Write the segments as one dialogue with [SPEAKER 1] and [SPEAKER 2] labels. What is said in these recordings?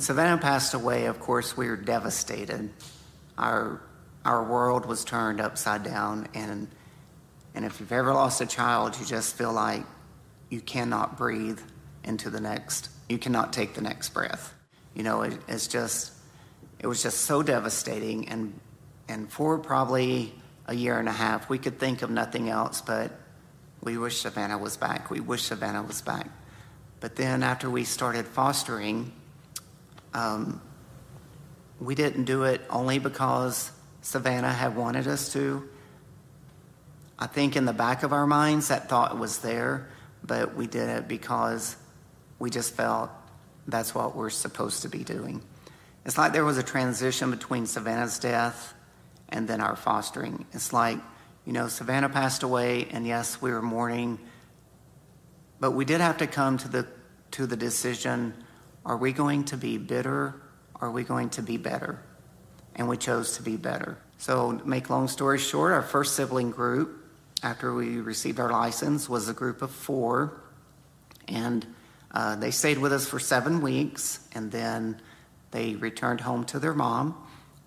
[SPEAKER 1] When Savannah passed away, of course, we were devastated. Our, our world was turned upside down, and, and if you've ever lost a child, you just feel like you cannot breathe into the next, you cannot take the next breath. You know, it, it's just, it was just so devastating. And, and for probably a year and a half, we could think of nothing else but we wish Savannah was back. We wish Savannah was back. But then after we started fostering, um, we didn't do it only because Savannah had wanted us to. I think in the back of our minds that thought was there, but we did it because we just felt that's what we're supposed to be doing. It's like there was a transition between Savannah's death and then our fostering. It's like, you know, Savannah passed away, and yes, we were mourning, but we did have to come to the to the decision: Are we going to be bitter? Are we going to be better? And we chose to be better. So, make long story short, our first sibling group, after we received our license, was a group of four, and uh, they stayed with us for seven weeks, and then they returned home to their mom.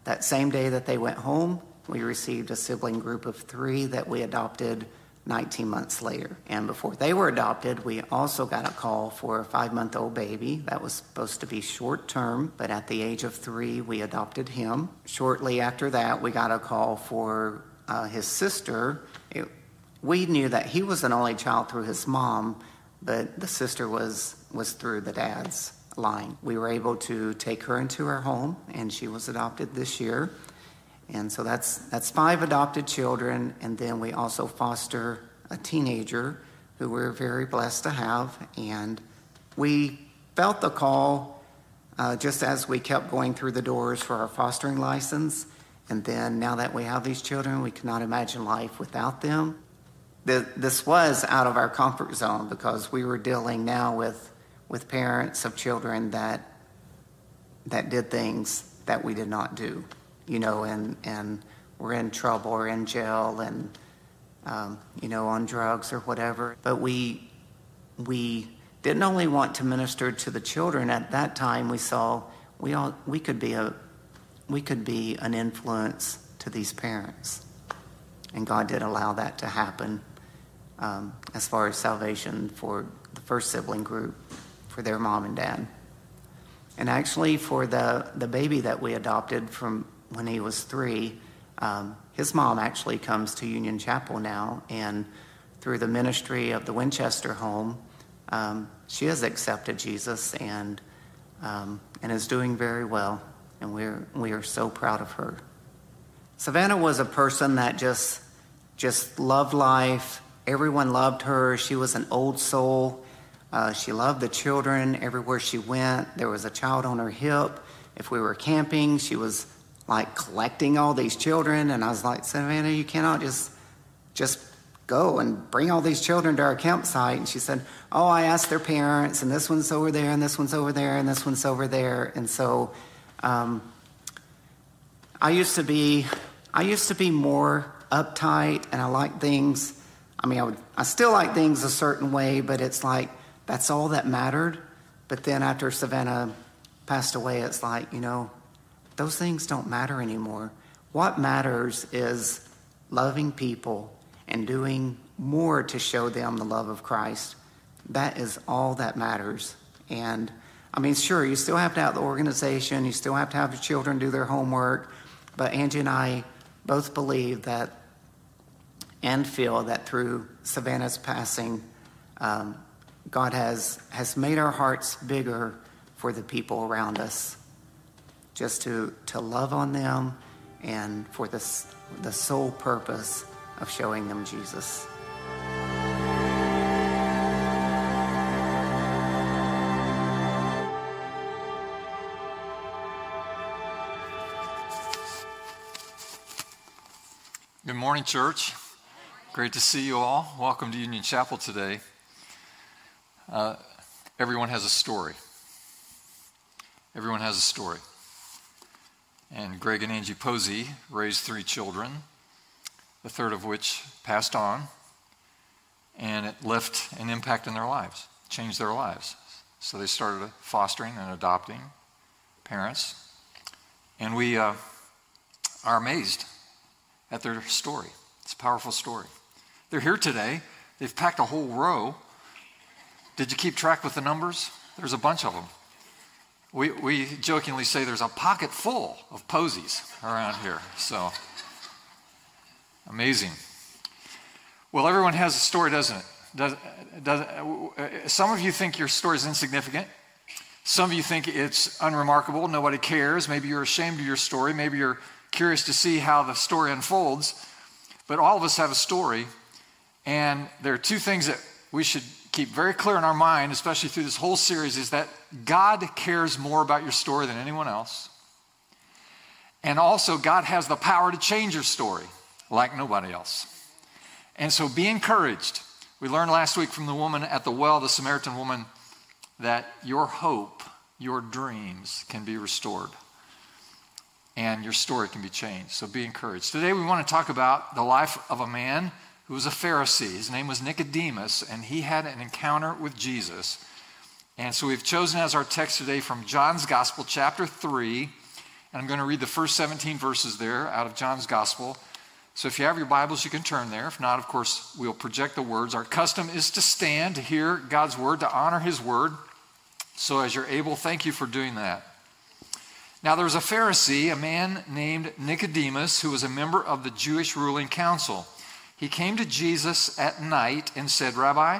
[SPEAKER 1] That same day that they went home, we received a sibling group of three that we adopted 19 months later. And before they were adopted, we also got a call for a five month old baby that was supposed to be short term, but at the age of three, we adopted him. Shortly after that, we got a call for uh, his sister. It, we knew that he was an only child through his mom, but the sister was, was through the dad's line. We were able to take her into our home, and she was adopted this year. And so that's, that's five adopted children, and then we also foster a teenager who we're very blessed to have. And we felt the call uh, just as we kept going through the doors for our fostering license. And then now that we have these children, we cannot imagine life without them. The, this was out of our comfort zone because we were dealing now with, with parents of children that, that did things that we did not do you know, and, and we're in trouble or in jail and, um, you know, on drugs or whatever. But we, we didn't only want to minister to the children. At that time, we saw we, all, we, could, be a, we could be an influence to these parents. And God did allow that to happen um, as far as salvation for the first sibling group, for their mom and dad. And actually, for the, the baby that we adopted from when he was three. Um, his mom actually comes to Union Chapel now, and through the ministry of the Winchester home, um, she has accepted Jesus and um, and is doing very well, and we're we are so proud of her. Savannah was a person that just just loved life. Everyone loved her. She was an old soul. Uh, she loved the children everywhere she went. There was a child on her hip. If we were camping, she was like collecting all these children. And I was like, Savannah, you cannot just just go and bring all these children to our campsite. And she said, Oh, I asked their parents, and this one's over there, and this one's over there, and this one's over there. And so um, I used to be I used to be more uptight and I like things. I mean, I, would, I still like things a certain way, but it's like that's all that mattered. But then after Savannah passed away, it's like, you know, those things don't matter anymore. What matters is loving people and doing more to show them the love of Christ. That is all that matters. And I mean, sure, you still have to have the organization, you still have to have your children do their homework, but Angie and I both believe that and feel that through Savannah's passing, um, God has, has made our hearts bigger for the people around us just to, to love on them and for this, the sole purpose of showing them Jesus.
[SPEAKER 2] Good morning, church. Great to see you all. Welcome to Union Chapel today. Uh, everyone has a story. Everyone has a story. And Greg and Angie Posey raised three children, the third of which passed on, and it left an impact in their lives, changed their lives. So they started fostering and adopting parents. And we uh, are amazed at their story. It's a powerful story. They're here today. They've packed a whole row. Did you keep track with the numbers? There's a bunch of them. We, we jokingly say there's a pocket full of posies around here. So amazing. Well, everyone has a story, doesn't it? Does, does, some of you think your story is insignificant. Some of you think it's unremarkable. Nobody cares. Maybe you're ashamed of your story. Maybe you're curious to see how the story unfolds. But all of us have a story. And there are two things that we should keep very clear in our mind, especially through this whole series, is that God cares more about your story than anyone else. And also, God has the power to change your story like nobody else. And so be encouraged. We learned last week from the woman at the well, the Samaritan woman, that your hope, your dreams can be restored and your story can be changed. So be encouraged. Today we want to talk about the life of a man who was a Pharisee. His name was Nicodemus, and he had an encounter with Jesus. And so we've chosen as our text today from John's Gospel, chapter 3. And I'm going to read the first 17 verses there out of John's Gospel. So if you have your Bibles, you can turn there. If not, of course, we'll project the words. Our custom is to stand to hear God's word, to honor his word. So as you're able, thank you for doing that. Now there was a Pharisee, a man named Nicodemus, who was a member of the Jewish ruling council. He came to Jesus at night and said, Rabbi,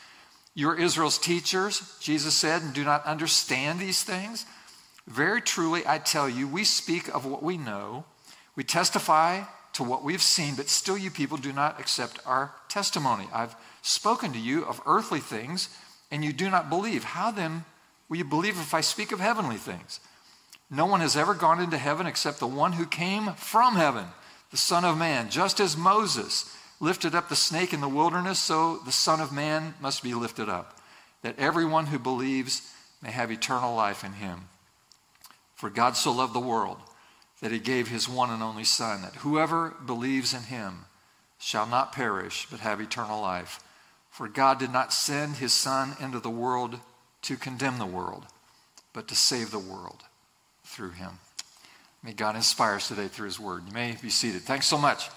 [SPEAKER 2] You are Israel's teachers, Jesus said, and do not understand these things? Very truly, I tell you, we speak of what we know, we testify to what we have seen, but still you people do not accept our testimony. I've spoken to you of earthly things, and you do not believe. How then will you believe if I speak of heavenly things? No one has ever gone into heaven except the one who came from heaven, the Son of Man. Just as Moses lifted up the snake in the wilderness, so the Son of Man must be lifted up, that everyone who believes may have eternal life in him. For God so loved the world that he gave his one and only Son, that whoever believes in him shall not perish, but have eternal life. For God did not send his Son into the world to condemn the world, but to save the world through him. May God inspire us today through his word. You may be seated. Thanks so much.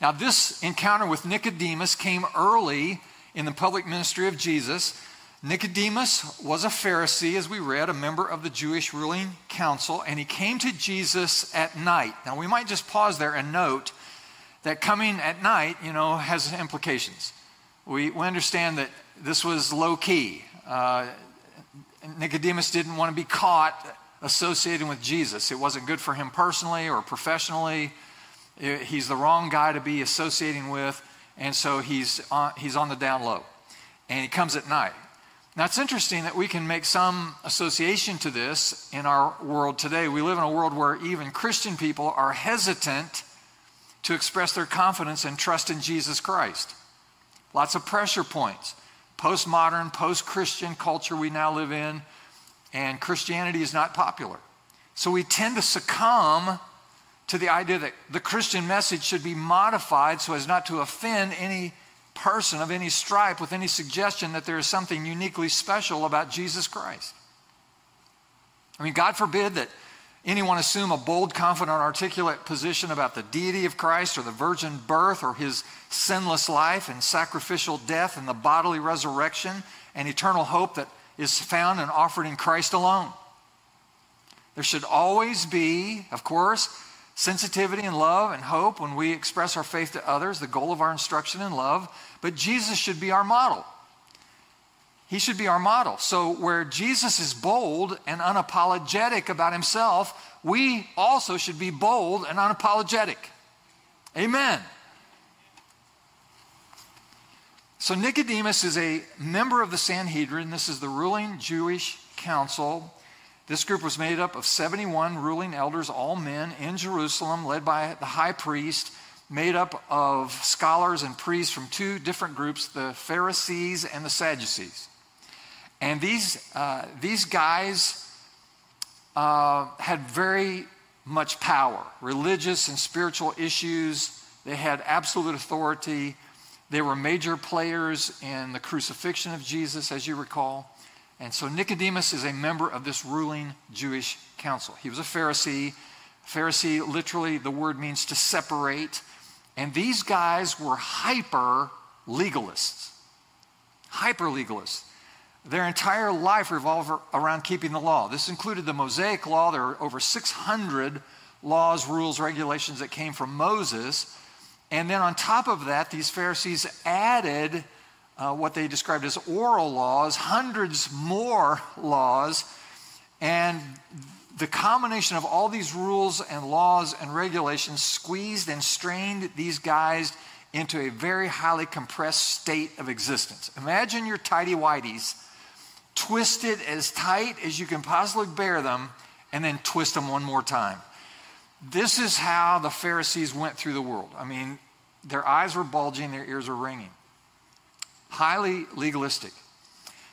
[SPEAKER 2] Now, this encounter with Nicodemus came early in the public ministry of Jesus. Nicodemus was a Pharisee, as we read, a member of the Jewish ruling council, and he came to Jesus at night. Now, we might just pause there and note that coming at night, you know, has implications. We, we understand that this was low key. Uh, Nicodemus didn't want to be caught associating with Jesus. It wasn't good for him personally or professionally. He's the wrong guy to be associating with, and so he's on, he's on the down low. And he comes at night. Now, it's interesting that we can make some association to this in our world today. We live in a world where even Christian people are hesitant to express their confidence and trust in Jesus Christ. Lots of pressure points. Postmodern, post Christian culture we now live in, and Christianity is not popular. So we tend to succumb to the idea that the Christian message should be modified so as not to offend any person of any stripe with any suggestion that there is something uniquely special about Jesus Christ. I mean, God forbid that Anyone assume a bold, confident, articulate position about the deity of Christ or the virgin birth or his sinless life and sacrificial death and the bodily resurrection and eternal hope that is found and offered in Christ alone. There should always be, of course, sensitivity and love and hope when we express our faith to others, the goal of our instruction in love. But Jesus should be our model. He should be our model. So, where Jesus is bold and unapologetic about himself, we also should be bold and unapologetic. Amen. So, Nicodemus is a member of the Sanhedrin. This is the ruling Jewish council. This group was made up of 71 ruling elders, all men in Jerusalem, led by the high priest, made up of scholars and priests from two different groups the Pharisees and the Sadducees. And these, uh, these guys uh, had very much power, religious and spiritual issues. They had absolute authority. They were major players in the crucifixion of Jesus, as you recall. And so Nicodemus is a member of this ruling Jewish council. He was a Pharisee. Pharisee, literally, the word means to separate. And these guys were hyper legalists. Hyper legalists. Their entire life revolved around keeping the law. This included the Mosaic Law. There are over 600 laws, rules, regulations that came from Moses. And then on top of that, these Pharisees added uh, what they described as oral laws, hundreds more laws. And the combination of all these rules and laws and regulations squeezed and strained these guys into a very highly compressed state of existence. Imagine your tidy whities twist it as tight as you can possibly bear them, and then twist them one more time. This is how the Pharisees went through the world. I mean, their eyes were bulging, their ears were ringing. Highly legalistic.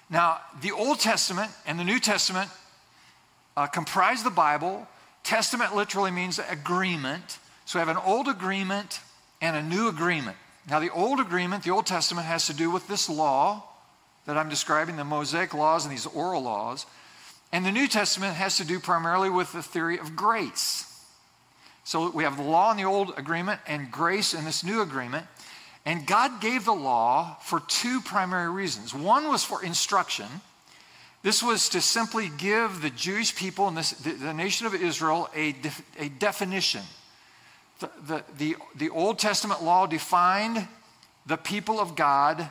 [SPEAKER 2] Now, the Old Testament and the New Testament uh, comprise the Bible. Testament literally means agreement. So we have an old agreement and a new agreement. Now, the old agreement, the Old Testament, has to do with this law that I'm describing, the Mosaic laws and these oral laws. And the New Testament has to do primarily with the theory of grace. So we have the law in the old agreement and grace in this new agreement. And God gave the law for two primary reasons. One was for instruction. This was to simply give the Jewish people and this, the, the, nation of Israel a, def, a definition. The, the, the, the Old Testament law defined the people of God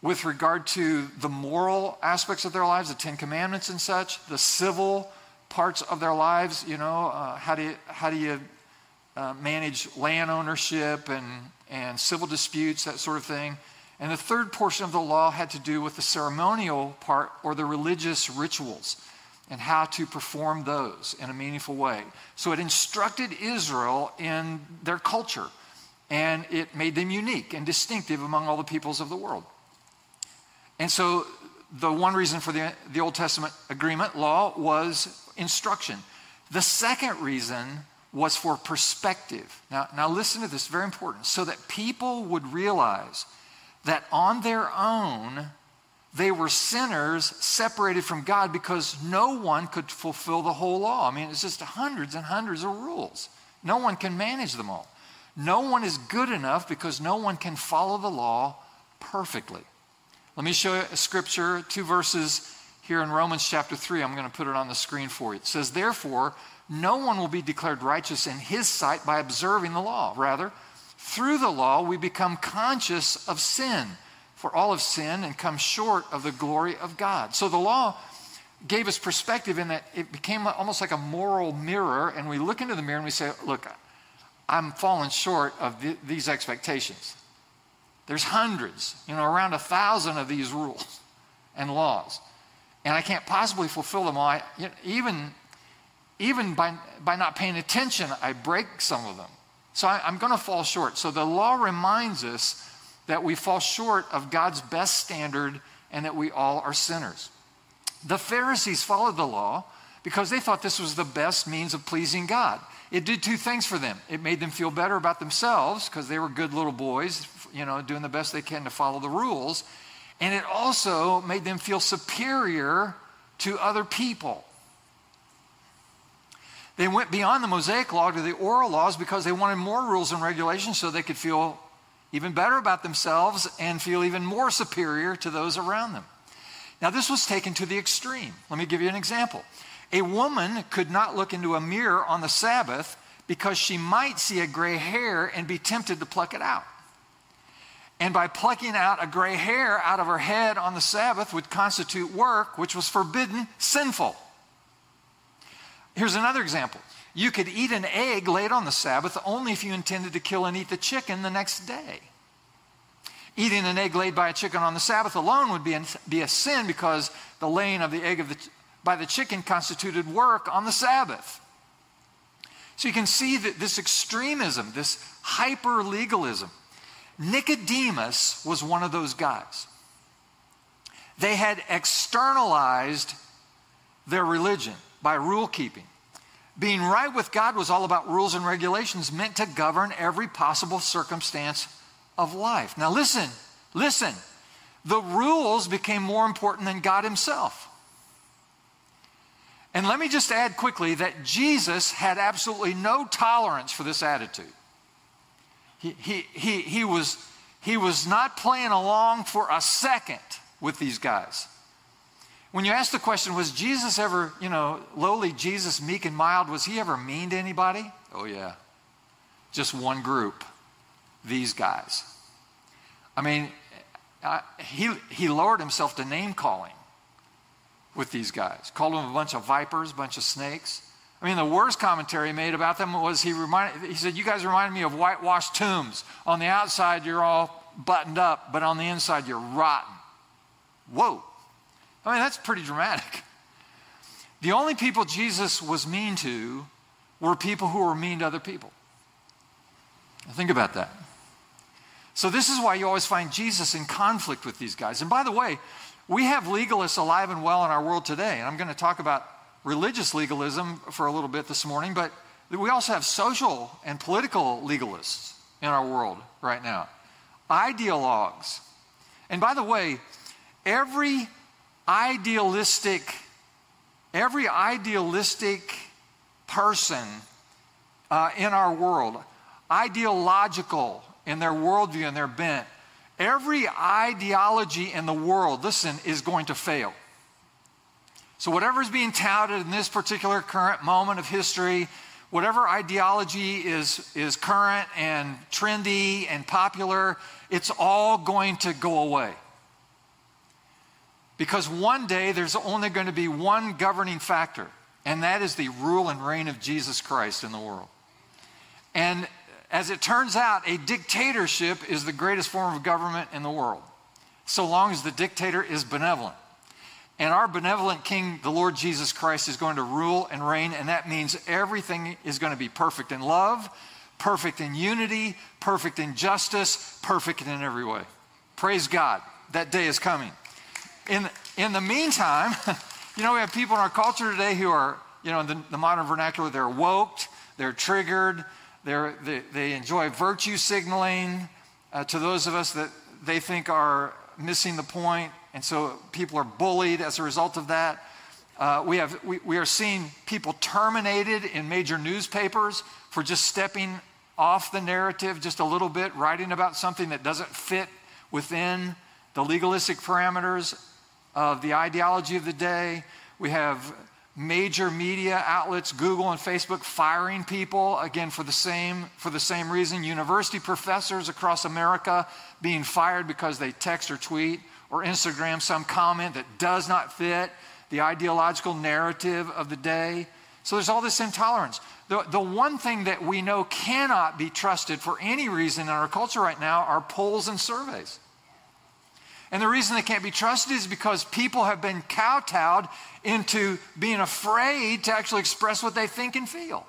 [SPEAKER 2] with regard to the moral aspects of their lives, the Ten Commandments and such, the civil parts of their lives, you know, uh, how do you, how do you uh, manage land ownership and, and civil disputes, that sort of thing. And the third portion of the law had to do with the ceremonial part or the religious rituals and how to perform those in a meaningful way. So it instructed Israel in their culture and it made them unique and distinctive among all the peoples of the world. And so the one reason for the, the Old Testament agreement law was instruction. The second reason was for perspective. Now, now listen to this, very important. So that people would realize that on their own, they were sinners separated from God because no one could fulfill the whole law. I mean, it's just hundreds and hundreds of rules. No one can manage them all. No one is good enough because no one can follow the law perfectly. Let me show you a scripture, two verses here in Romans chapter 3. I'm going to put it on the screen for you. It says, Therefore, no one will be declared righteous in his sight by observing the law. Rather, through the law, we become conscious of sin. For all have sinned and come short of the glory of God. So the law gave us perspective in that it became almost like a moral mirror, and we look into the mirror and we say, Look, I'm falling short of th- these expectations. There's hundreds, you know, around a thousand of these rules and laws. And I can't possibly fulfill them all. I, you know, even even by, by not paying attention, I break some of them. So I, I'm going to fall short. So the law reminds us that we fall short of God's best standard and that we all are sinners. The Pharisees followed the law because they thought this was the best means of pleasing God. It did two things for them. It made them feel better about themselves because they were good little boys, you know, doing the best they can to follow the rules. And it also made them feel superior to other people. They went beyond the Mosaic law to the oral laws because they wanted more rules and regulations so they could feel even better about themselves and feel even more superior to those around them. Now, this was taken to the extreme. Let me give you an example. A woman could not look into a mirror on the Sabbath because she might see a gray hair and be tempted to pluck it out. And by plucking out a gray hair out of her head on the Sabbath would constitute work which was forbidden, sinful. Here's another example. You could eat an egg laid on the Sabbath only if you intended to kill and eat the chicken the next day. Eating an egg laid by a chicken on the Sabbath alone would be, be a sin because the laying of the egg of the, by the chicken constituted work on the Sabbath. So you can see that this extremism, this hyper legalism, Nicodemus was one of those guys. They had externalized their religion by rule keeping. Being right with God was all about rules and regulations meant to govern every possible circumstance of life. Now, listen, listen. The rules became more important than God Himself. And let me just add quickly that Jesus had absolutely no tolerance for this attitude. He, he, he, was, he was not playing along for a second with these guys. When you ask the question, was Jesus ever, you know, lowly Jesus, meek and mild, was he ever mean to anybody? Oh, yeah. Just one group, these guys. I mean, I, he, he lowered himself to name calling with these guys, called them a bunch of vipers, a bunch of snakes. I mean, the worst commentary he made about them was he reminded, he said, You guys remind me of whitewashed tombs. On the outside, you're all buttoned up, but on the inside, you're rotten. Whoa. I mean, that's pretty dramatic. The only people Jesus was mean to were people who were mean to other people. Think about that. So, this is why you always find Jesus in conflict with these guys. And by the way, we have legalists alive and well in our world today. And I'm going to talk about religious legalism for a little bit this morning, but we also have social and political legalists in our world right now. Ideologues. And by the way, every idealistic, every idealistic person uh, in our world, ideological in their worldview and their bent, every ideology in the world, listen, is going to fail. So, whatever is being touted in this particular current moment of history, whatever ideology is, is current and trendy and popular, it's all going to go away. Because one day there's only going to be one governing factor, and that is the rule and reign of Jesus Christ in the world. And as it turns out, a dictatorship is the greatest form of government in the world, so long as the dictator is benevolent. And our benevolent King, the Lord Jesus Christ, is going to rule and reign, and that means everything is going to be perfect in love, perfect in unity, perfect in justice, perfect in every way. Praise God. That day is coming in, in the meantime, you know, we have people in our culture today who are, you know, in the, the modern vernacular, they're woked, they're triggered, they're, they, they enjoy virtue signaling uh, to those of us that they think are missing the point, and so people are bullied as a result of that. Uh, we, have, we, we are seeing people terminated in major newspapers for just stepping off the narrative just a little bit, writing about something that doesn't fit within the legalistic parameters of the ideology of the day. We have major media outlets, Google and Facebook, firing people again for the same for the same reason. University professors across America being fired because they text or tweet or Instagram some comment that does not fit the ideological narrative of the day. So there's all this intolerance. The, the one thing that we know cannot be trusted for any reason in our culture right now are polls and surveys. And the reason they can't be trusted is because people have been kowtowed into being afraid to actually express what they think and feel.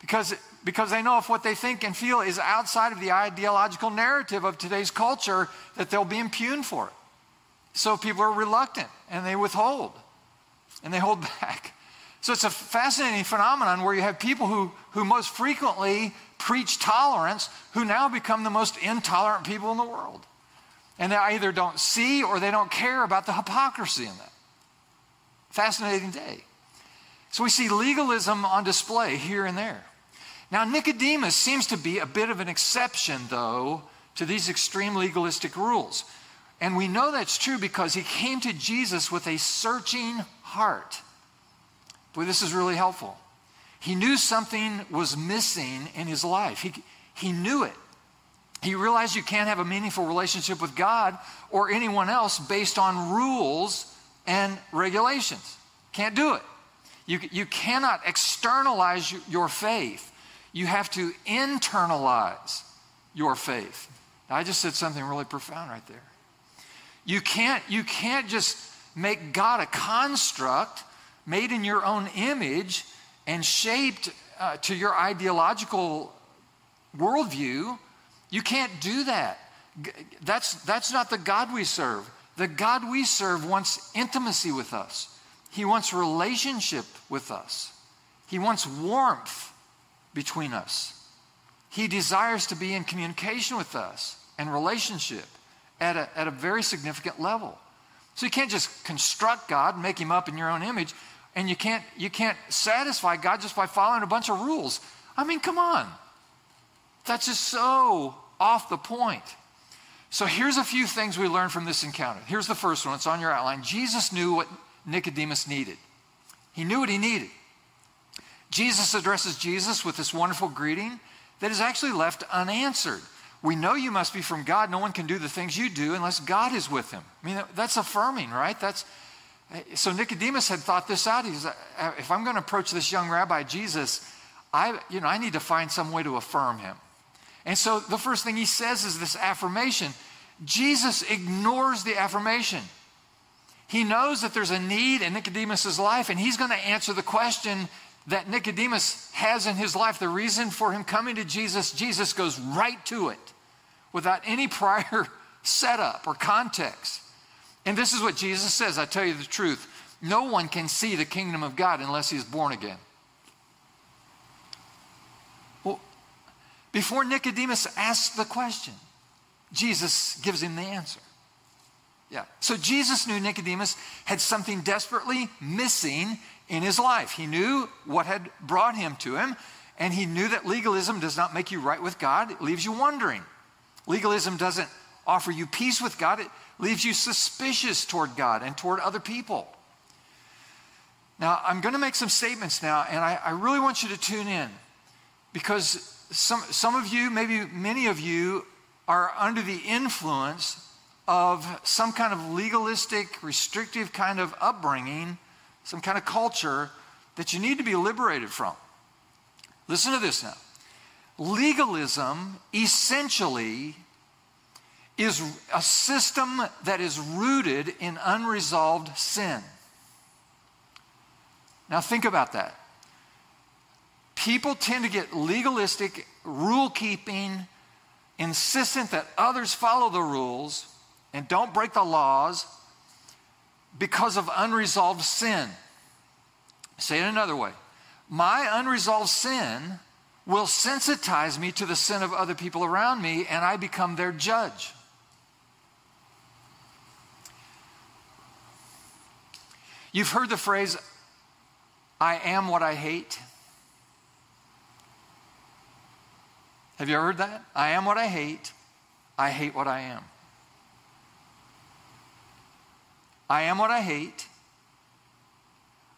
[SPEAKER 2] Because, because they know if what they think and feel is outside of the ideological narrative of today's culture, that they'll be impugned for it. So people are reluctant and they withhold and they hold back. So it's a fascinating phenomenon where you have people who, who most frequently preach tolerance who now become the most intolerant people in the world. And they either don't see or they don't care about the hypocrisy in that. Fascinating day. So we see legalism on display here and there. Now, Nicodemus seems to be a bit of an exception, though, to these extreme legalistic rules. And we know that's true because he came to Jesus with a searching heart. Boy, this is really helpful. He knew something was missing in his life. He, he knew it. He realized you can't have a meaningful relationship with God or anyone else based on rules and regulations. Can't do it. You, you cannot externalize your faith. You have to internalize your faith. Now, I just said something really profound right there. You can't, you can't just make God a construct made in your own image and shaped uh, to your ideological worldview. You can't do that. That's, that's not the God we serve. The God we serve wants intimacy with us, He wants relationship with us, He wants warmth between us. He desires to be in communication with us and relationship at a, at a very significant level. So you can't just construct God, make him up in your own image, and you can't, you can't satisfy God just by following a bunch of rules. I mean, come on. That's just so off the point. So here's a few things we learned from this encounter. Here's the first one, it's on your outline. Jesus knew what Nicodemus needed, he knew what he needed. Jesus addresses Jesus with this wonderful greeting that is actually left unanswered. We know you must be from God. No one can do the things you do unless God is with him. I mean, that's affirming, right? That's so Nicodemus had thought this out. He's uh, if I'm going to approach this young rabbi Jesus, I you know I need to find some way to affirm him. And so the first thing he says is this affirmation. Jesus ignores the affirmation. He knows that there's a need in Nicodemus's life, and he's going to answer the question that Nicodemus has in his life. The reason for him coming to Jesus, Jesus goes right to it without any prior setup or context. And this is what Jesus says I tell you the truth. No one can see the kingdom of God unless he is born again. Well, before Nicodemus asks the question, Jesus gives him the answer. Yeah. So Jesus knew Nicodemus had something desperately missing in his life. He knew what had brought him to him, and he knew that legalism does not make you right with God, it leaves you wondering. Legalism doesn't offer you peace with God, it leaves you suspicious toward God and toward other people. Now, I'm going to make some statements now, and I, I really want you to tune in because some, some of you, maybe many of you, are under the influence of some kind of legalistic, restrictive kind of upbringing, some kind of culture that you need to be liberated from. Listen to this now. Legalism essentially is a system that is rooted in unresolved sin. Now, think about that. People tend to get legalistic, rule keeping, insistent that others follow the rules and don't break the laws because of unresolved sin. Say it another way my unresolved sin will sensitize me to the sin of other people around me, and I become their judge. You've heard the phrase, I am what I hate. Have you ever heard that? I am what I hate. I hate what I am. I am what I hate.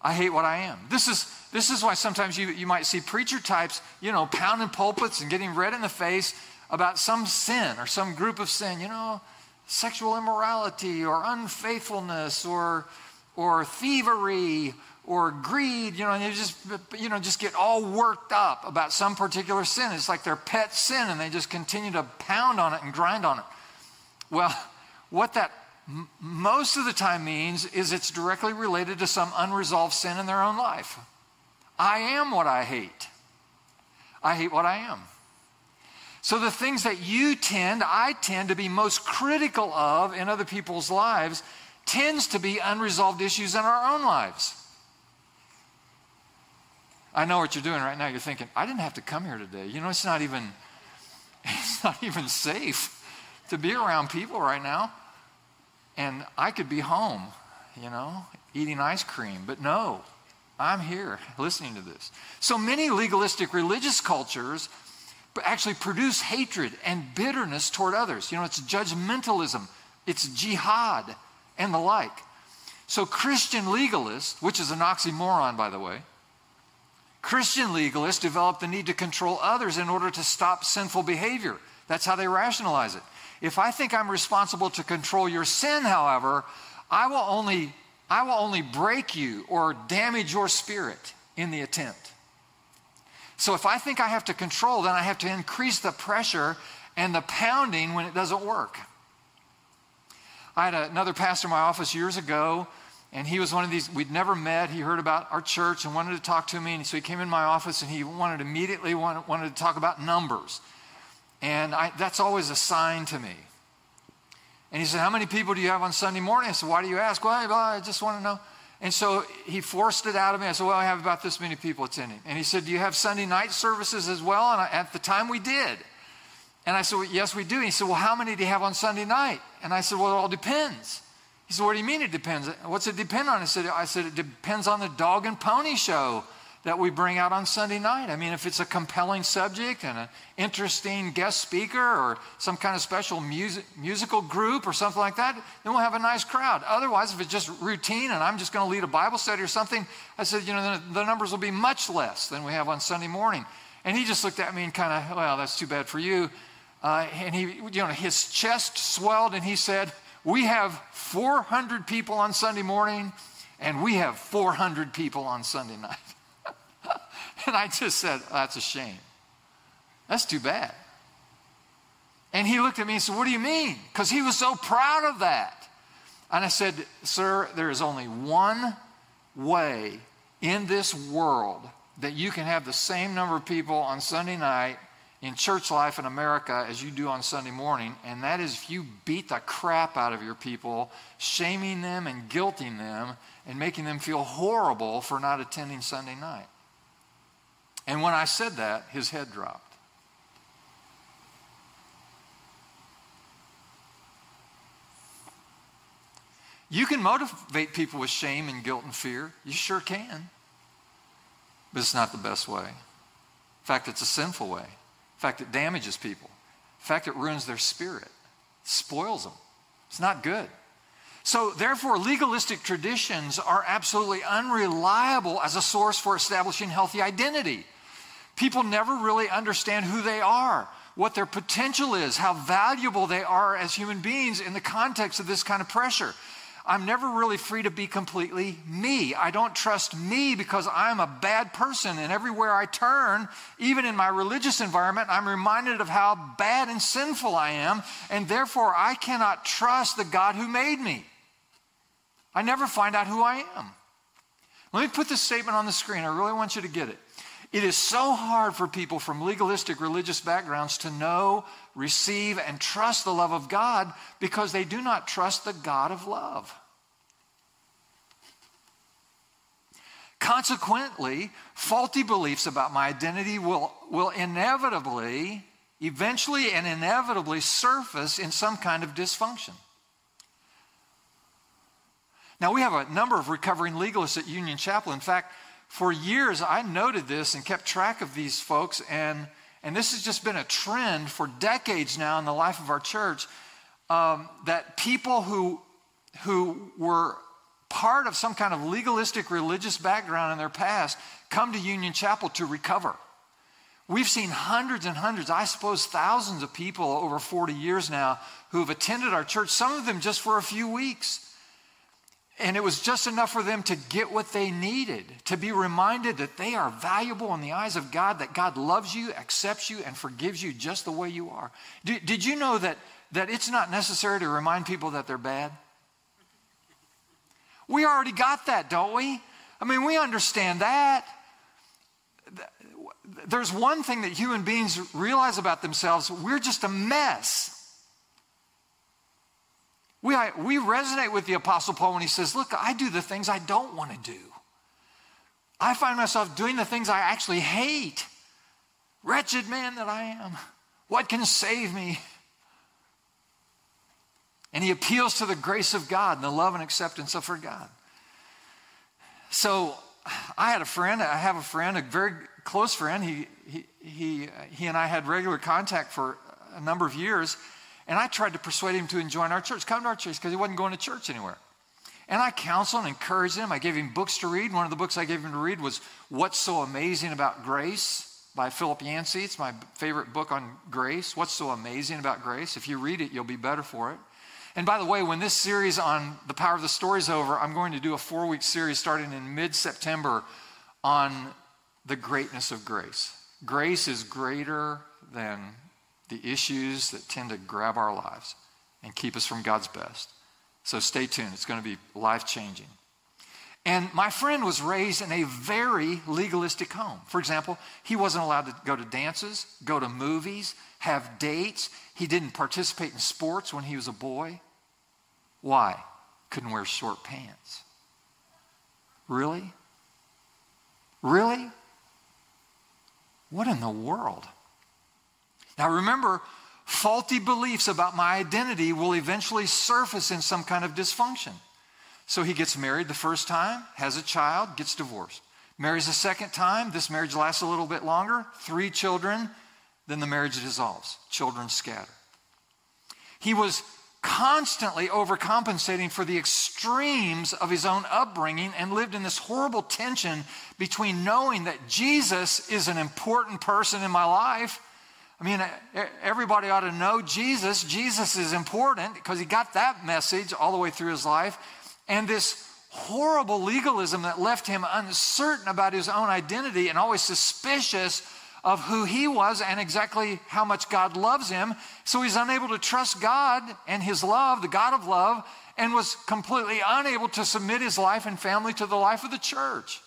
[SPEAKER 2] I hate what I am. This is, this is why sometimes you, you might see preacher types, you know, pounding pulpits and getting red in the face about some sin or some group of sin, you know, sexual immorality or unfaithfulness or or thievery or greed, you know, and they just, you know, just get all worked up about some particular sin. It's like their pet sin, and they just continue to pound on it and grind on it. Well, what that m- most of the time means is it's directly related to some unresolved sin in their own life. I am what I hate. I hate what I am. So the things that you tend, I tend to be most critical of in other people's lives tends to be unresolved issues in our own lives. I know what you're doing right now. You're thinking, I didn't have to come here today. You know, it's not even it's not even safe to be around people right now. And I could be home, you know, eating ice cream. But no, I'm here listening to this. So many legalistic religious cultures actually produce hatred and bitterness toward others. You know, it's judgmentalism, it's jihad, and the like. So, Christian legalists, which is an oxymoron, by the way, Christian legalists develop the need to control others in order to stop sinful behavior. That's how they rationalize it. If I think I'm responsible to control your sin, however, I will only, I will only break you or damage your spirit in the attempt. So if I think I have to control, then I have to increase the pressure and the pounding when it doesn't work. I had another pastor in my office years ago, and he was one of these, we'd never met. He heard about our church and wanted to talk to me. And so he came in my office and he wanted immediately wanted, wanted to talk about numbers. And I, that's always a sign to me. And he said, How many people do you have on Sunday morning? I said, Why do you ask? Well, I just want to know. And so he forced it out of me. I said, Well, I have about this many people attending. And he said, Do you have Sunday night services as well? And I, at the time we did. And I said, well, Yes, we do. And he said, Well, how many do you have on Sunday night? And I said, Well, it all depends. He said, What do you mean it depends? What's it depend on? I said, I said, It depends on the dog and pony show that we bring out on Sunday night. I mean, if it's a compelling subject and an interesting guest speaker or some kind of special music, musical group or something like that, then we'll have a nice crowd. Otherwise, if it's just routine and I'm just going to lead a Bible study or something, I said, you know, the, the numbers will be much less than we have on Sunday morning. And he just looked at me and kind of, well, that's too bad for you. Uh, and he, you know, his chest swelled and he said, we have 400 people on Sunday morning and we have 400 people on Sunday night. And I just said, oh, That's a shame. That's too bad. And he looked at me and said, What do you mean? Because he was so proud of that. And I said, Sir, there is only one way in this world that you can have the same number of people on Sunday night in church life in America as you do on Sunday morning, and that is if you beat the crap out of your people, shaming them and guilting them and making them feel horrible for not attending Sunday night. And when I said that, his head dropped. You can motivate people with shame and guilt and fear. You sure can. But it's not the best way. In fact, it's a sinful way. In fact, it damages people. In fact, it ruins their spirit, it spoils them. It's not good. So, therefore, legalistic traditions are absolutely unreliable as a source for establishing healthy identity. People never really understand who they are, what their potential is, how valuable they are as human beings in the context of this kind of pressure. I'm never really free to be completely me. I don't trust me because I'm a bad person. And everywhere I turn, even in my religious environment, I'm reminded of how bad and sinful I am. And therefore, I cannot trust the God who made me. I never find out who I am. Let me put this statement on the screen. I really want you to get it. It is so hard for people from legalistic religious backgrounds to know, receive, and trust the love of God because they do not trust the God of love. Consequently, faulty beliefs about my identity will, will inevitably, eventually, and inevitably surface in some kind of dysfunction. Now, we have a number of recovering legalists at Union Chapel. In fact, for years, I noted this and kept track of these folks, and, and this has just been a trend for decades now in the life of our church um, that people who, who were part of some kind of legalistic religious background in their past come to Union Chapel to recover. We've seen hundreds and hundreds, I suppose thousands of people over 40 years now who have attended our church, some of them just for a few weeks. And it was just enough for them to get what they needed, to be reminded that they are valuable in the eyes of God, that God loves you, accepts you, and forgives you just the way you are. Did, did you know that, that it's not necessary to remind people that they're bad? We already got that, don't we? I mean, we understand that. There's one thing that human beings realize about themselves we're just a mess. We, we resonate with the Apostle Paul when he says, Look, I do the things I don't want to do. I find myself doing the things I actually hate. Wretched man that I am. What can save me? And he appeals to the grace of God and the love and acceptance of her God. So I had a friend, I have a friend, a very close friend. He, he, he, he and I had regular contact for a number of years. And I tried to persuade him to join our church, come to our church, because he wasn't going to church anywhere. And I counseled and encouraged him. I gave him books to read. One of the books I gave him to read was What's So Amazing About Grace by Philip Yancey. It's my favorite book on grace. What's so amazing about grace? If you read it, you'll be better for it. And by the way, when this series on the power of the story is over, I'm going to do a four week series starting in mid September on the greatness of grace. Grace is greater than the issues that tend to grab our lives and keep us from God's best. So stay tuned, it's going to be life changing. And my friend was raised in a very legalistic home. For example, he wasn't allowed to go to dances, go to movies, have dates. He didn't participate in sports when he was a boy. Why? Couldn't wear short pants. Really? Really? What in the world? Now remember, faulty beliefs about my identity will eventually surface in some kind of dysfunction. So he gets married the first time, has a child, gets divorced. Marries a second time, this marriage lasts a little bit longer, three children, then the marriage dissolves. Children scatter. He was constantly overcompensating for the extremes of his own upbringing and lived in this horrible tension between knowing that Jesus is an important person in my life. I mean, everybody ought to know Jesus. Jesus is important because he got that message all the way through his life. And this horrible legalism that left him uncertain about his own identity and always suspicious of who he was and exactly how much God loves him. So he's unable to trust God and his love, the God of love, and was completely unable to submit his life and family to the life of the church.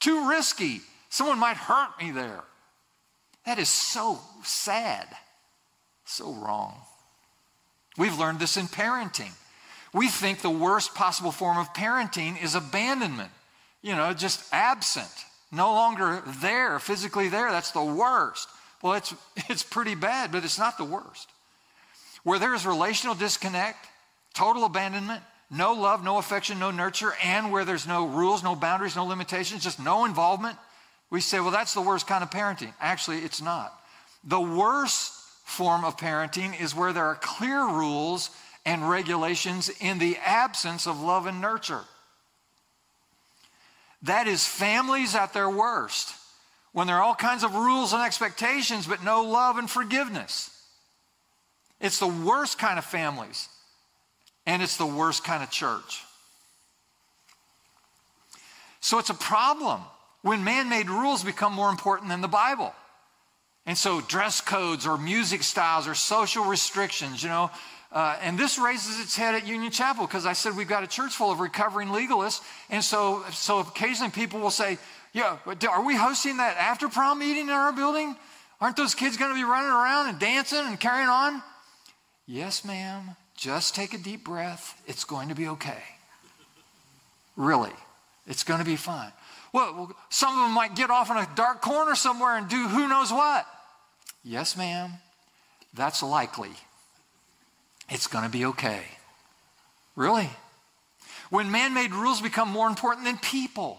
[SPEAKER 2] Too risky. Someone might hurt me there. That is so sad, so wrong. We've learned this in parenting. We think the worst possible form of parenting is abandonment, you know, just absent no longer there, physically there, that's the worst. Well, it's, it's pretty bad, but it's not the worst. Where there's relational disconnect, total abandonment, no love, no affection, no nurture, and where there's no rules, no boundaries, no limitations, just no involvement, we say, well, that's the worst kind of parenting. Actually, it's not. The worst form of parenting is where there are clear rules and regulations in the absence of love and nurture. That is families at their worst, when there are all kinds of rules and expectations, but no love and forgiveness. It's the worst kind of families, and it's the worst kind of church. So it's a problem when man made rules become more important than the Bible. And so dress codes or music styles or social restrictions, you know, uh, and this raises its head at Union Chapel because I said we've got a church full of recovering legalists. And so, so occasionally people will say, Yeah, are we hosting that after prom meeting in our building? Aren't those kids going to be running around and dancing and carrying on? Yes, ma'am. Just take a deep breath. It's going to be okay. Really. It's going to be fine. Well, some of them might get off in a dark corner somewhere and do who knows what. Yes, ma'am. That's likely it's going to be okay. Really? When man made rules become more important than people.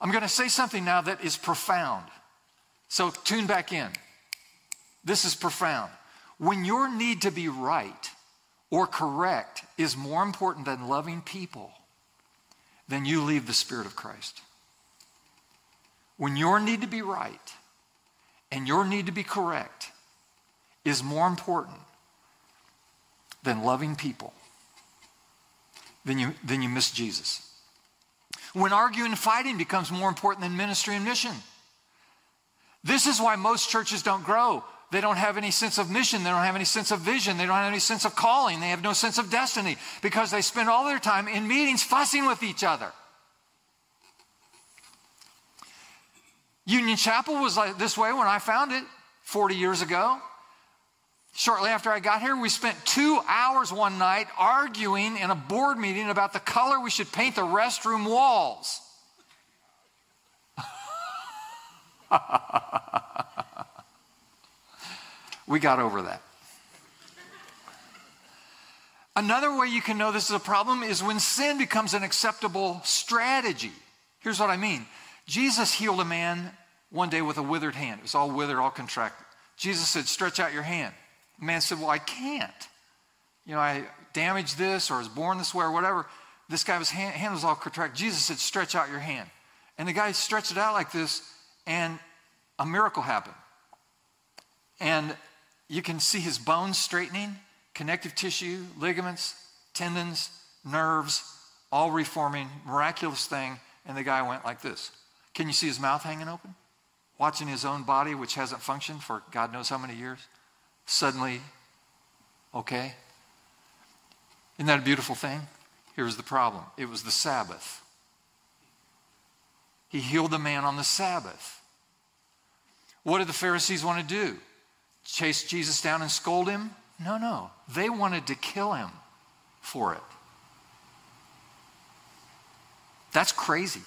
[SPEAKER 2] I'm going to say something now that is profound. So tune back in. This is profound. When your need to be right or correct is more important than loving people, then you leave the Spirit of Christ. When your need to be right and your need to be correct is more important than loving people, then you, then you miss Jesus. When arguing and fighting becomes more important than ministry and mission. This is why most churches don't grow. They don't have any sense of mission. They don't have any sense of vision. They don't have any sense of calling. They have no sense of destiny because they spend all their time in meetings fussing with each other. Union Chapel was like this way when I found it 40 years ago. Shortly after I got here, we spent two hours one night arguing in a board meeting about the color we should paint the restroom walls. we got over that. Another way you can know this is a problem is when sin becomes an acceptable strategy. Here's what I mean Jesus healed a man one day with a withered hand. It was all withered, all contracted. Jesus said, Stretch out your hand. The man said, Well, I can't. You know, I damaged this or was born this way or whatever. this guy was hand, hand was all contracted. Jesus said, "Stretch out your hand," and the guy stretched it out like this, and a miracle happened. And you can see his bones straightening, connective tissue, ligaments, tendons, nerves, all reforming, miraculous thing. And the guy went like this. Can you see his mouth hanging open? Watching his own body, which hasn't functioned for God knows how many years, suddenly, okay. Isn't that a beautiful thing? Here's the problem it was the Sabbath. He healed the man on the Sabbath. What did the Pharisees want to do? Chase Jesus down and scold him? No, no. They wanted to kill him for it. That's crazy.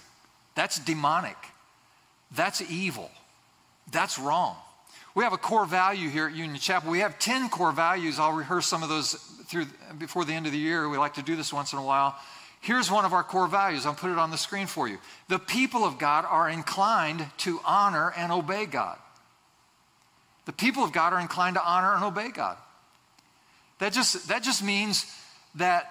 [SPEAKER 2] That's demonic. That's evil. That's wrong. We have a core value here at Union Chapel. We have 10 core values. I'll rehearse some of those through before the end of the year. We like to do this once in a while. Here's one of our core values. I'll put it on the screen for you. The people of God are inclined to honor and obey God. The people of God are inclined to honor and obey God. That just, that just means that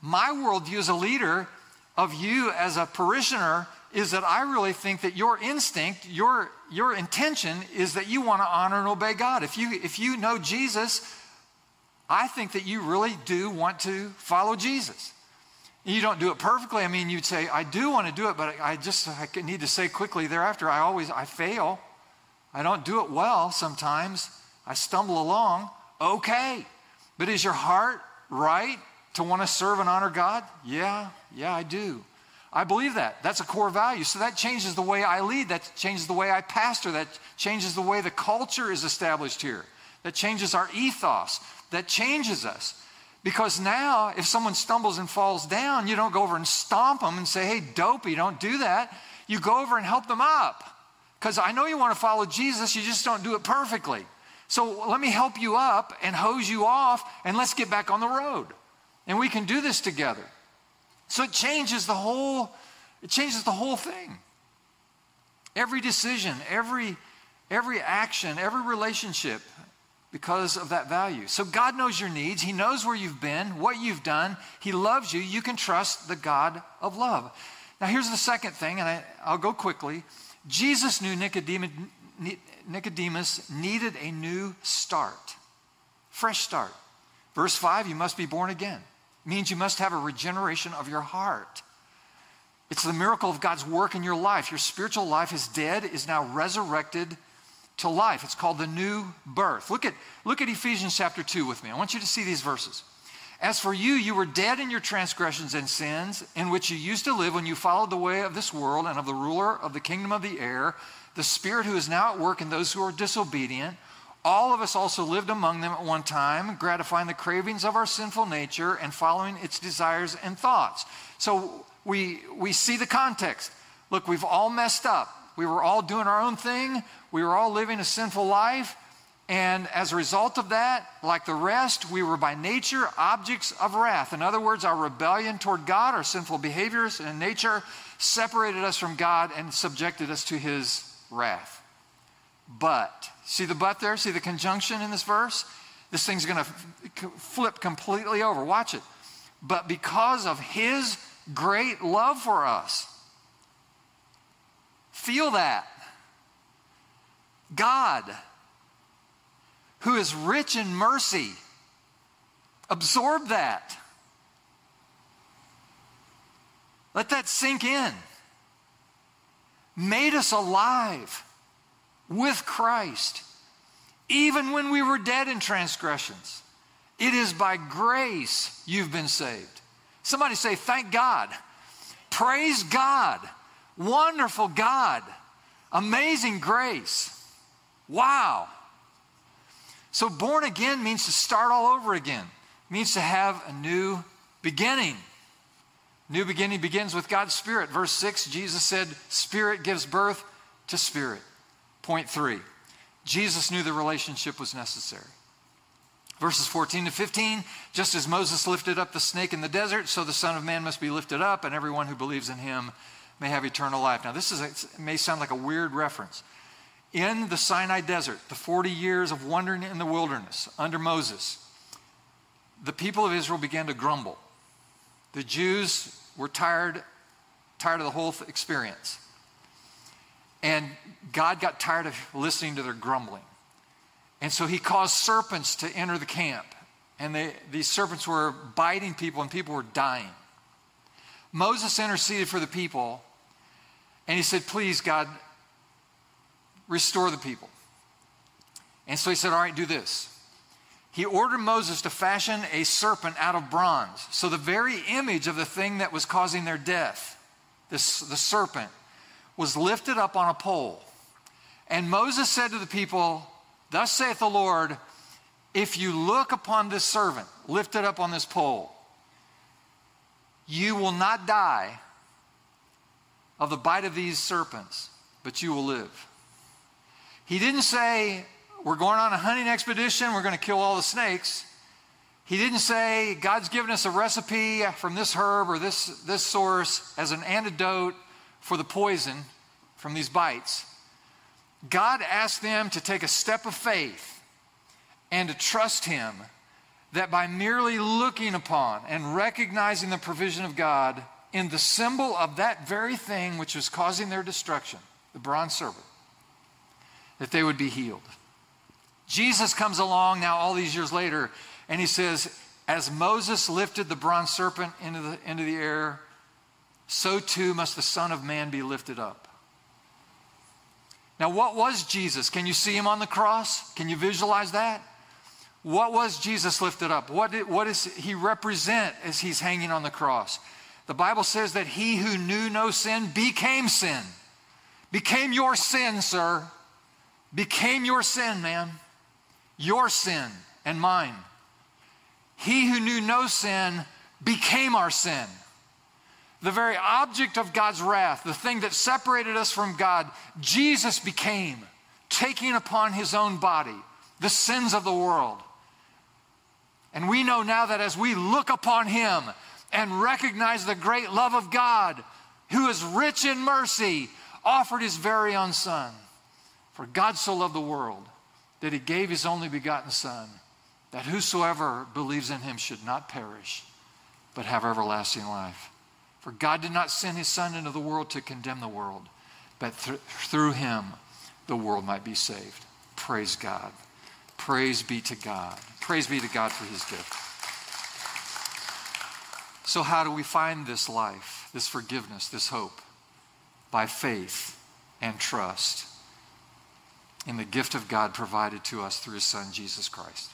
[SPEAKER 2] my worldview as a leader of you as a parishioner is that I really think that your instinct, your, your intention is that you want to honor and obey God. If you, if you know Jesus, I think that you really do want to follow Jesus. You don't do it perfectly. I mean, you'd say, I do want to do it, but I just I need to say quickly thereafter, I always, I fail. I don't do it well sometimes. I stumble along. Okay. But is your heart right to want to serve and honor God? Yeah, yeah, I do. I believe that. That's a core value. So that changes the way I lead. That changes the way I pastor. That changes the way the culture is established here. That changes our ethos. That changes us. Because now, if someone stumbles and falls down, you don't go over and stomp them and say, hey, dopey, don't do that. You go over and help them up. Because I know you want to follow Jesus, you just don't do it perfectly. So let me help you up and hose you off, and let's get back on the road. And we can do this together. So it changes the whole, it changes the whole thing. Every decision, every, every action, every relationship because of that value. So God knows your needs. He knows where you've been, what you've done. He loves you. You can trust the God of love. Now, here's the second thing, and I, will go quickly. Jesus knew Nicodemus, Nicodemus needed a new start, fresh start. Verse 5 you must be born again means you must have a regeneration of your heart. It's the miracle of God's work in your life. Your spiritual life is dead, is now resurrected to life. It's called the new birth. Look at, look at Ephesians chapter 2 with me. I want you to see these verses. As for you, you were dead in your transgressions and sins, in which you used to live when you followed the way of this world and of the ruler of the kingdom of the air, the spirit who is now at work in those who are disobedient. All of us also lived among them at one time, gratifying the cravings of our sinful nature and following its desires and thoughts. So we, we see the context. Look, we've all messed up. We were all doing our own thing. We were all living a sinful life. And as a result of that, like the rest, we were by nature objects of wrath. In other words, our rebellion toward God, our sinful behaviors and nature separated us from God and subjected us to his wrath. But, see the but there? See the conjunction in this verse? This thing's going to flip completely over. Watch it. But because of his great love for us, feel that. God, who is rich in mercy, absorb that. Let that sink in. Made us alive with Christ, even when we were dead in transgressions. It is by grace you've been saved. Somebody say, Thank God. Praise God. Wonderful God. Amazing grace. Wow. So, born again means to start all over again, it means to have a new beginning. New beginning begins with God's Spirit. Verse 6, Jesus said, Spirit gives birth to Spirit. Point three Jesus knew the relationship was necessary. Verses 14 to 15, just as Moses lifted up the snake in the desert, so the Son of Man must be lifted up, and everyone who believes in him may have eternal life. Now, this is a, may sound like a weird reference. In the Sinai desert, the 40 years of wandering in the wilderness under Moses, the people of Israel began to grumble. The Jews were tired, tired of the whole experience. And God got tired of listening to their grumbling. And so he caused serpents to enter the camp. And they, these serpents were biting people, and people were dying. Moses interceded for the people, and he said, Please, God, restore the people. And so he said, All right, do this. He ordered Moses to fashion a serpent out of bronze. So the very image of the thing that was causing their death, this, the serpent, was lifted up on a pole. And Moses said to the people, Thus saith the Lord, if you look upon this servant lifted up on this pole, you will not die of the bite of these serpents, but you will live. He didn't say, We're going on a hunting expedition, we're going to kill all the snakes. He didn't say, God's given us a recipe from this herb or this, this source as an antidote for the poison from these bites. God asked them to take a step of faith and to trust Him that by merely looking upon and recognizing the provision of God in the symbol of that very thing which was causing their destruction, the bronze serpent, that they would be healed. Jesus comes along now, all these years later, and he says, As Moses lifted the bronze serpent into the, into the air, so too must the Son of Man be lifted up. Now, what was Jesus? Can you see him on the cross? Can you visualize that? What was Jesus lifted up? What, did, what does he represent as he's hanging on the cross? The Bible says that he who knew no sin became sin. Became your sin, sir. Became your sin, man. Your sin and mine. He who knew no sin became our sin the very object of God's wrath, the thing that separated us from God, Jesus became, taking upon his own body the sins of the world. And we know now that as we look upon him and recognize the great love of God, who is rich in mercy, offered his very own Son. For God so loved the world that he gave his only begotten Son, that whosoever believes in him should not perish, but have everlasting life. For God did not send his Son into the world to condemn the world, but th- through him the world might be saved. Praise God. Praise be to God. Praise be to God for his gift. So, how do we find this life, this forgiveness, this hope? By faith and trust in the gift of God provided to us through his Son, Jesus Christ.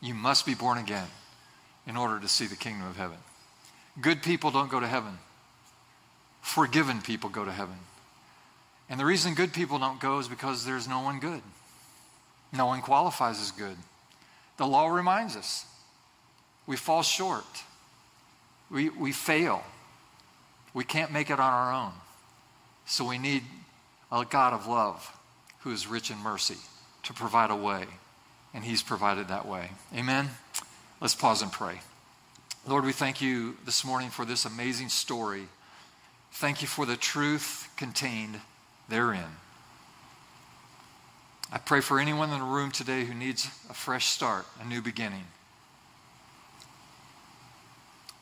[SPEAKER 2] You must be born again in order to see the kingdom of heaven. Good people don't go to heaven. Forgiven people go to heaven. And the reason good people don't go is because there's no one good. No one qualifies as good. The law reminds us we fall short, we, we fail, we can't make it on our own. So we need a God of love who is rich in mercy to provide a way. And He's provided that way. Amen? Let's pause and pray. Lord, we thank you this morning for this amazing story. Thank you for the truth contained therein. I pray for anyone in the room today who needs a fresh start, a new beginning,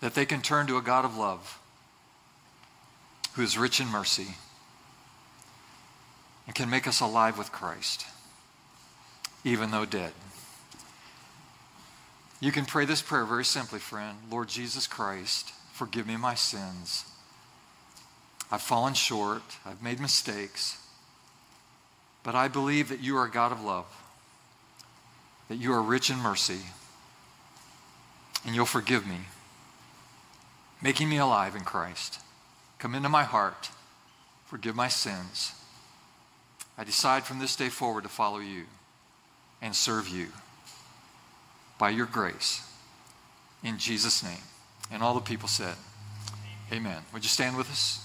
[SPEAKER 2] that they can turn to a God of love who is rich in mercy and can make us alive with Christ, even though dead. You can pray this prayer very simply, friend. Lord Jesus Christ, forgive me my sins. I've fallen short, I've made mistakes, but I believe that you are a God of love, that you are rich in mercy, and you'll forgive me, making me alive in Christ. Come into my heart, forgive my sins. I decide from this day forward to follow you and serve you by your grace. In Jesus' name. And all the people said, Amen. Would you stand with us?